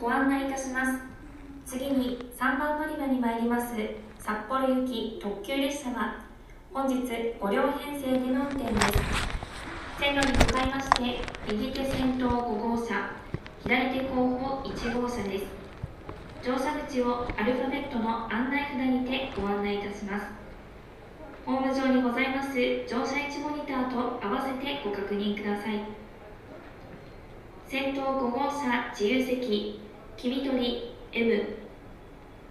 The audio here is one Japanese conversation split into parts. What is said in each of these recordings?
ご案内いたします。次に3番乗り場に参ります札幌行き特急列車は本日5両編成での運転です。線路に向かいまして右手先頭5号車左手後方1号車です。乗車口をアルファベットの案内札にてご案内いたします。ホーム上にございます乗車位置モニターと合わせてご確認ください。先頭5号車自由席。黄緑 M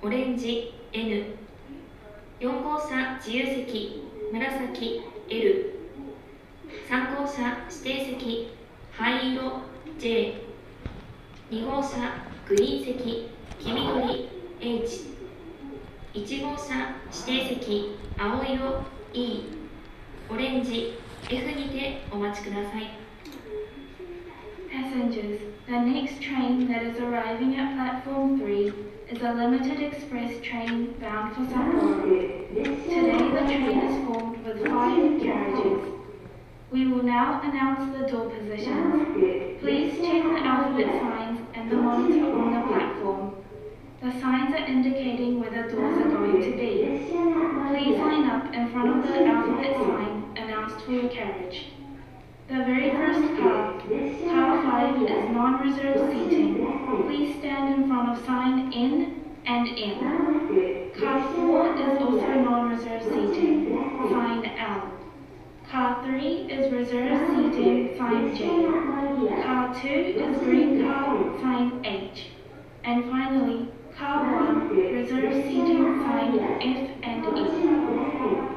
オレンジ N4 号車自由席紫 L3 号車指定席灰色 J2 号車グリーン席黄緑 H1 号車指定席青色 E オレンジ F にてお待ちください。Passengers, the next train that is arriving at platform 3 is a limited express train bound for Sapporo. Today the train is formed with five carriages. We will now announce the door positions. Please check the alphabet signs and the monitor on the platform. The signs are indicating where the doors are going to be. Please line up in front of the alphabet sign announced for your carriage. The very first car, car 5 is non-reserved seating. Please stand in front of sign in and in. Car 4 is also non-reserved seating, sign L. Car 3 is reserved seating, sign J. Car 2 is green car, sign H. And finally, car 1, reserved seating, sign F and E.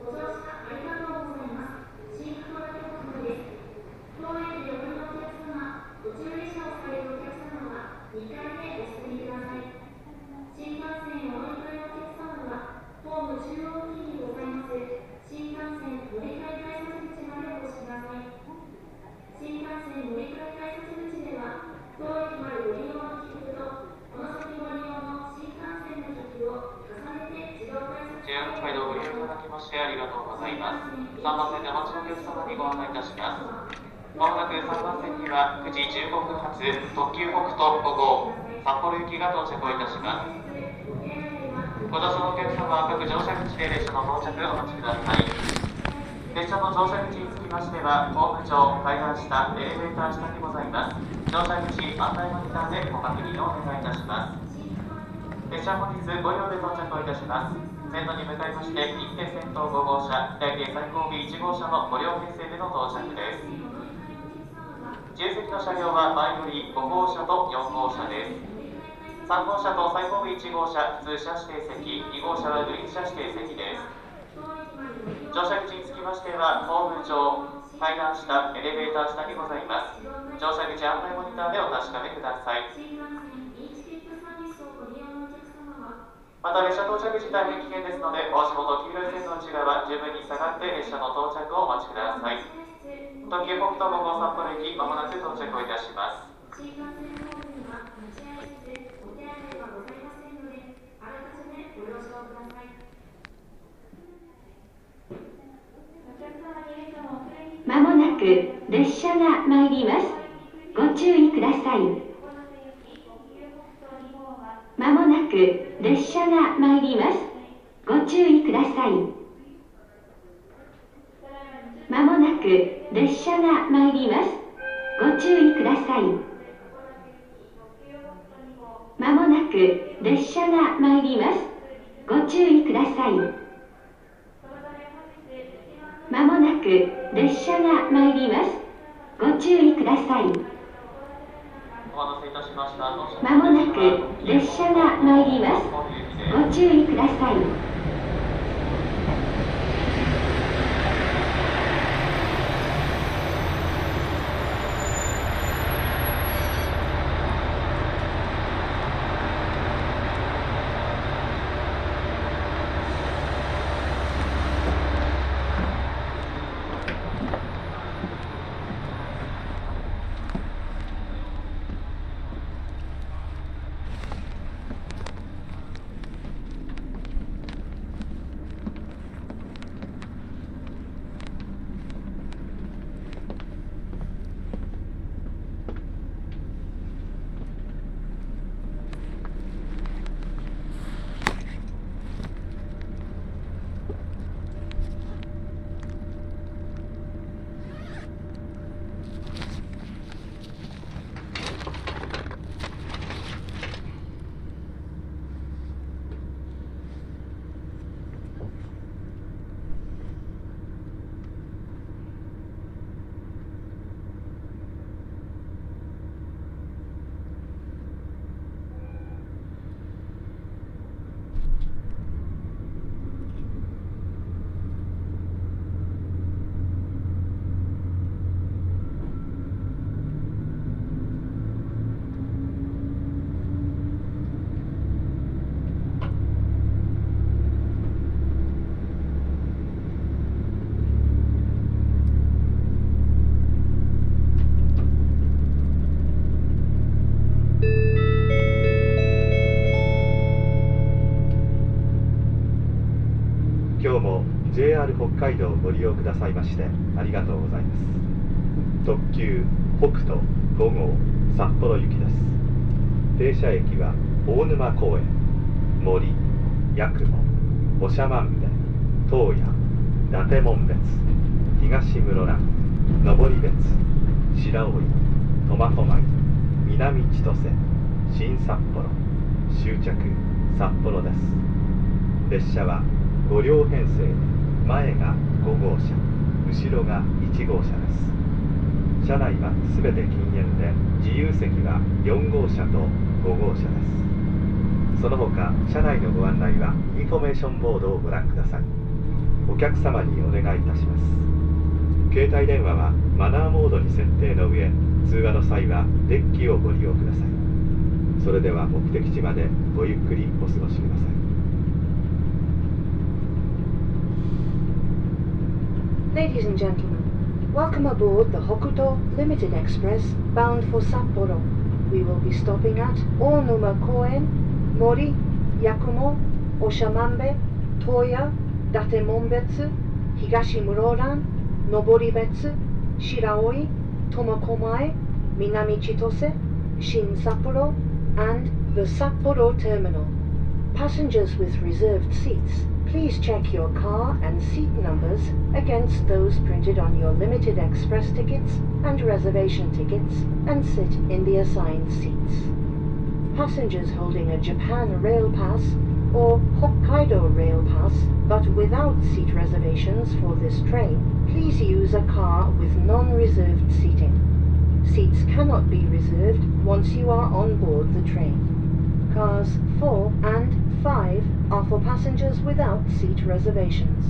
ご乗車ありがとうございます。新函館国道です。当園でお乗りのお客様、途中列車をされるお客様は2階でお進みください。新幹線お乗り換えのお客様は、ホーム中央付近にございます新幹線乗り換え改札口までお越しください。新幹線乗り換え改札口では、当駅までご利用の切符と、この先ご利用の新幹線の切符を重ねて自動改札 JR 北海道ご利用いただきましてありがとうございます。3番線でお待ちのお客様にご案内いたします。まもなく3番線には9時15分発特急北斗5号札幌行きが到着をいたします。ご乗車のお客様は各乗車口で列車の到着をお待ちください。列車の乗車口につきましては、ホーム上、階段下、エレベーター下にございます。乗車口案内モニターでご確認をお願いいたします。列車本日5両で到着をいたします。線路に向かいまして右手先頭5号車左手最後尾1号車の5両編成での到着です。自由席の車両は前より5号車と4号車です。3号車と最後尾1号車普通車指定席2号車はグリーン車指定席です。乗車口につきましてはホーム上階段下エレベーター下にございます。乗車口案内モニターでお確かめください。また列車到着時大変危険ですので、お足元黄色い線の内側、十分に下がって列車の到着をお待ちください。特急北斗5号札幌駅、まもなく到着をいたします。ませんので、あらかじめご了承ください。まもなく列車が参ります。ご注意ください。まもなく列車が参ります。ご注意ください。まもなく列車が参ります。ご注意ください。まもなく列車が参ります。ご注意ください。まもなく列車が参ります。ご注意ください。お待たせいたしました。まもなく列車が参ります。ご注意ください。北海道をご利用くださいましてありがとうございます。特急北斗5号札幌行きです。停車駅は大沼公園。森八雲。長万部。東野伊達門別。東室蘭。登別。白老苫小牧。南千歳。新札幌。終着。札幌です。列車は5両編成で。前が5号車後ろが1号車です。車内は全て禁煙で自由席は4号車と5号車です。その他車内のご案内はインフォメーションボードをご覧ください。お客様にお願いいたします。携帯電話はマナーモードに設定の上通話の際はデッキをご利用ください。それでは目的地までごゆっくりお過ごしください。Ladies and gentlemen, welcome aboard the Hokuto Limited Express bound for Sapporo. We will be stopping at Onuma Koen, Mori, Yakumo, Oshamambe, Toya, Date Monbetsu, Higashi Muroran, Noboribetsu, Shiraoi, Tomakomai, Minami Chitose, Shin Sapporo, and the Sapporo Terminal. Passengers with reserved seats, please check your car and seat numbers against those printed on your limited express tickets and reservation tickets and sit in the assigned seats. Passengers holding a Japan Rail Pass or Hokkaido Rail Pass but without seat reservations for this train, please use a car with non-reserved seating. Seats cannot be reserved once you are on board the train. Cars 4 and 5 are for passengers without seat reservations.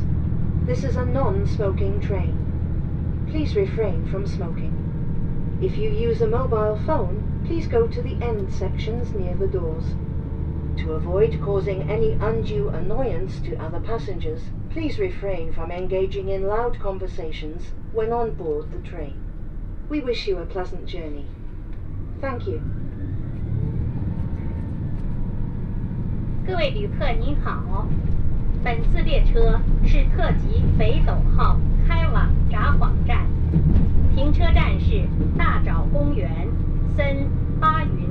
This is a non-smoking train. Please refrain from smoking. If you use a mobile phone, please go to the end sections near the doors. To avoid causing any undue annoyance to other passengers, please refrain from engaging in loud conversations when on board the train. We wish you a pleasant journey. Thank you. 各位旅客您好，本次列车是特急北斗号开往札幌站，停车站是大沼公园、森、巴云、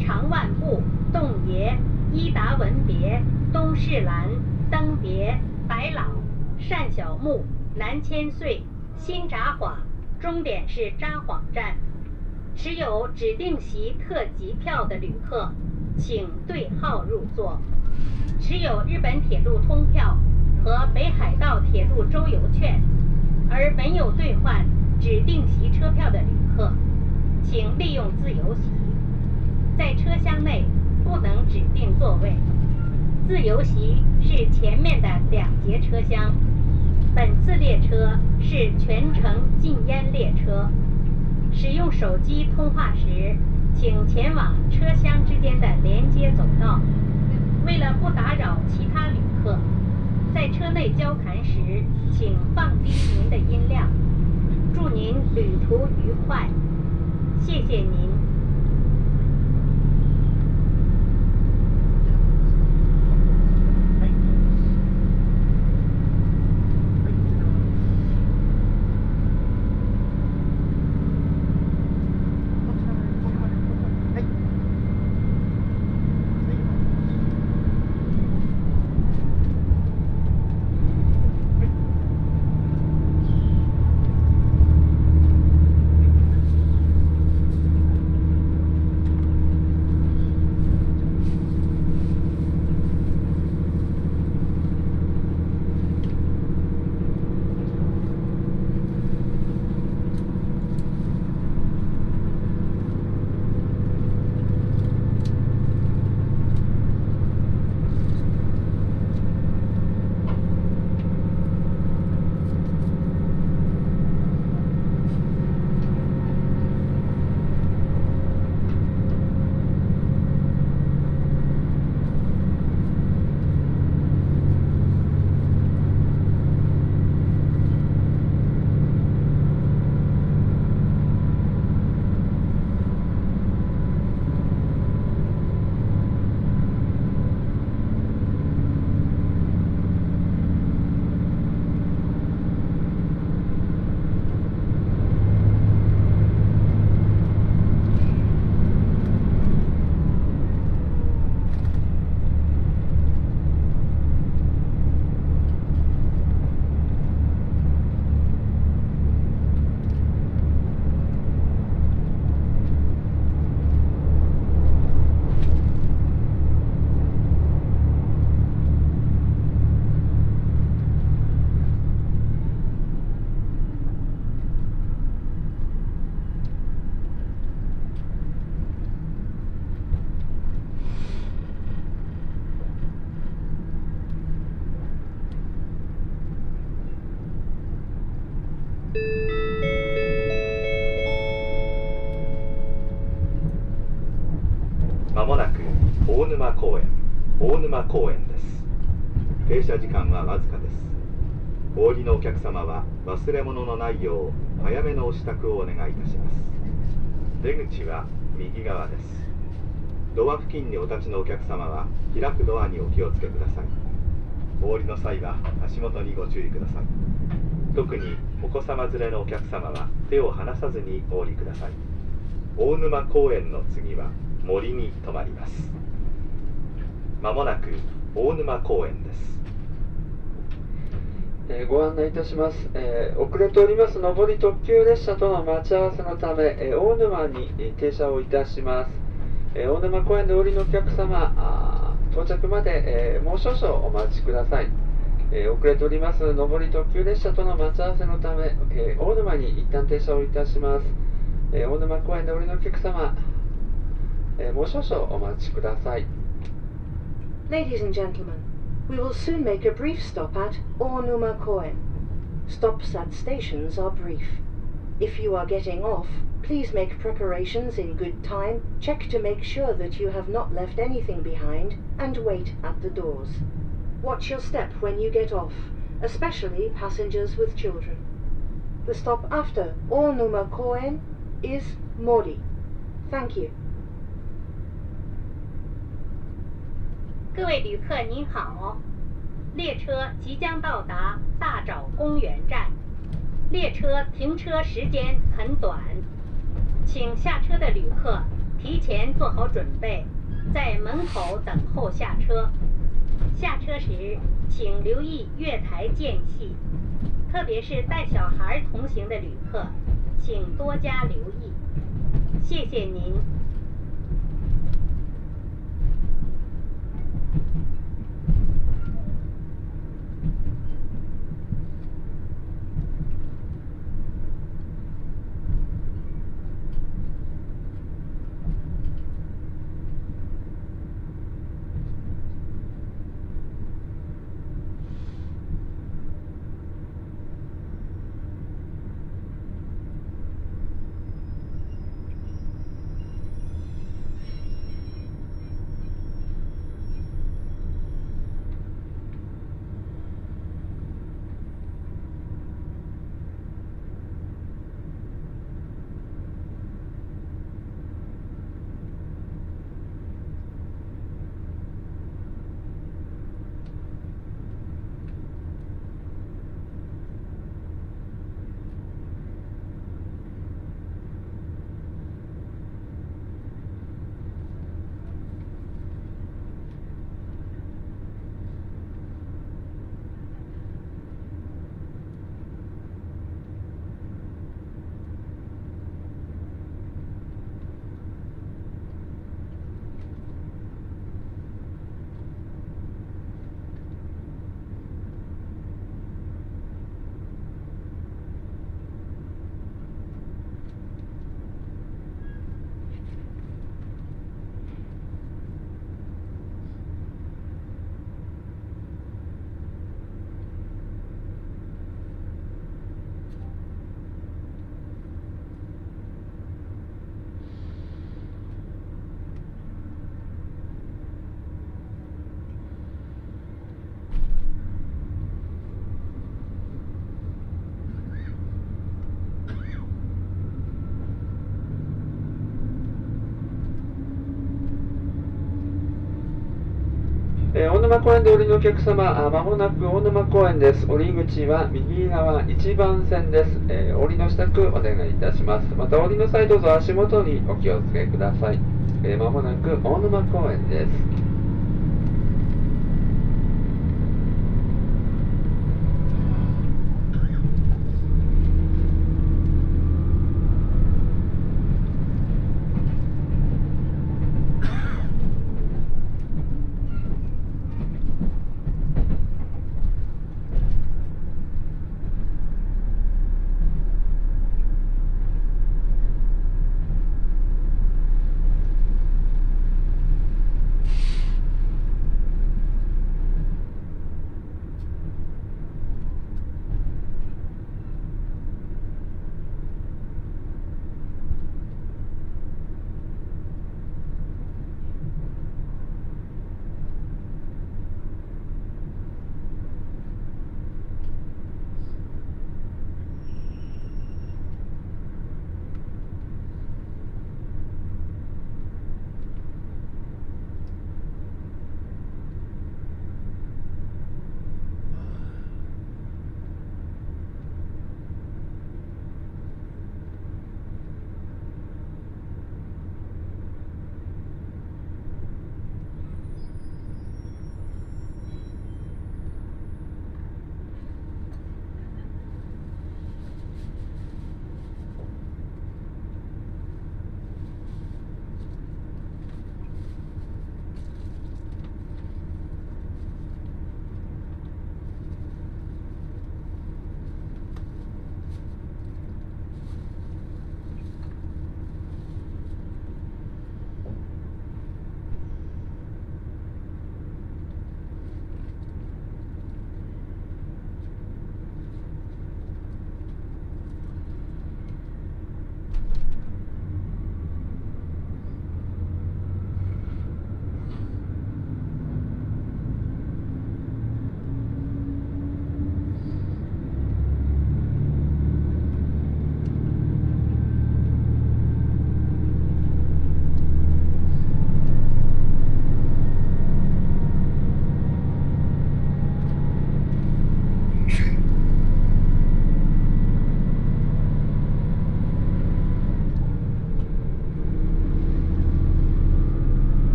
长万部、洞爷、伊达文别、东势兰、登别、白老、单小木、南千岁、新札幌，终点是札幌站。持有指定席特急票的旅客，请对号入座。持有日本铁路通票和北海道铁路周游券，而没有兑换指定席车票的旅客，请利用自由席。在车厢内不能指定座位。自由席是前面的两节车厢。本次列车是全程禁烟列车。使用手机通话时，请前往车厢之间的连接走道。为了不打扰其他旅客，在车内交谈时，请放低您的音量。祝您旅途愉快，谢谢您。まもなく大沼公園大沼公園です。停車時間はわずかです。お降りのお客様は忘れ物のないよう早めのお支度をお願いいたします。出口は右側です。ドア付近にお立ちのお客様は開くドアにお気をつけください。お降りの際は足元にご注意ください。特にお子様連れのお客様は手を離さずにお降りください。大沼公園の次は森に停まります。まもなく大沼公園です。えーご案内いたします、えー遅れております。上り特急列車との待ち合わせのため、えー大沼に停車をいたします、えー大沼公園でお降りのお客様あ到着まで、えーもう少々お待ちください、えー遅れております。上り特急列車との待ち合わせのため、えー大沼に一旦停車をいたします、えー大沼公園でお降りのお客様、もう少々お待ちください Ladies and gentlemen, we will soon make a brief stop at Ornuma Koen. Stops at stations are brief. If you are getting off, please make preparations in good time, check to make sure that you have not left anything behind, and wait at the doors. Watch your step when you get off, especially passengers with children. The stop after Ornuma Koen is Mori. Thank you. 各位旅客您好，列车即将到达大沼公园站，列车停车时间很短，请下车的旅客提前做好准备，在门口等候下车。下车时请留意月台间隙，特别是带小孩同行的旅客，请多加留意。谢谢您。Thank you. えー大沼公園で降りのお客様、あまもなく大沼公園です。降り口は右側1番線です。えー降りの支度お願いいたします。また降りの際どうぞ足元にお気をつけください。えーまもなく大沼公園です。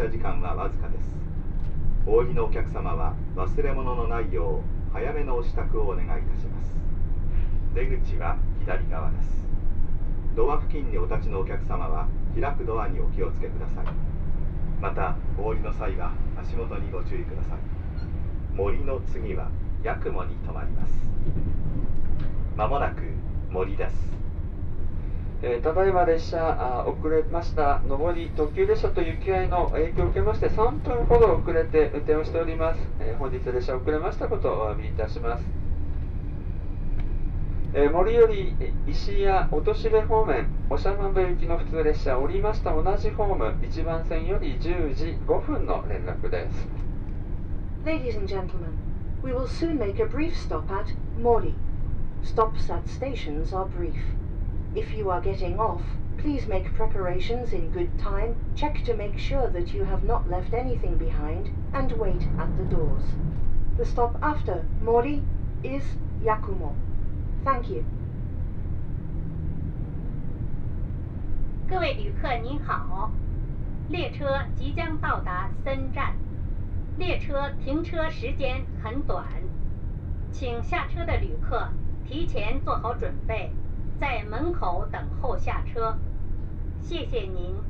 車時間はわずかです。お降りのお客様は忘れ物のないよう早めのお支度をお願いいたします。出口は左側です。ドア付近にお立ちのお客様は開くドアにお気をつけください。またお降りの際は足元にご注意ください。森の次は八雲に停まります。まもなく森です。えーただいま列車あ遅れました上り特急列車と雪合いの影響を受けまして3分ほど遅れて運転をしております、えー本日列車遅れましたことをお詫びいたします、えー森より石屋落し部方面長万部行きの普通列車降りました同じホーム1番線より10時5分の連絡です Ladies and gentlemen, we will soon make a brief stop at Mori. Stops at stations are brief. If you are getting off, please make preparations in good time, check to make sure that you have not left anything behind, and wait at the doors. The stop after Mori is Yakumo. Thank you. 各位旅客您好，列车即将到达森站，列车停车时间很短，请下车的旅客提前做好准备， 在门口等候下车。谢谢您。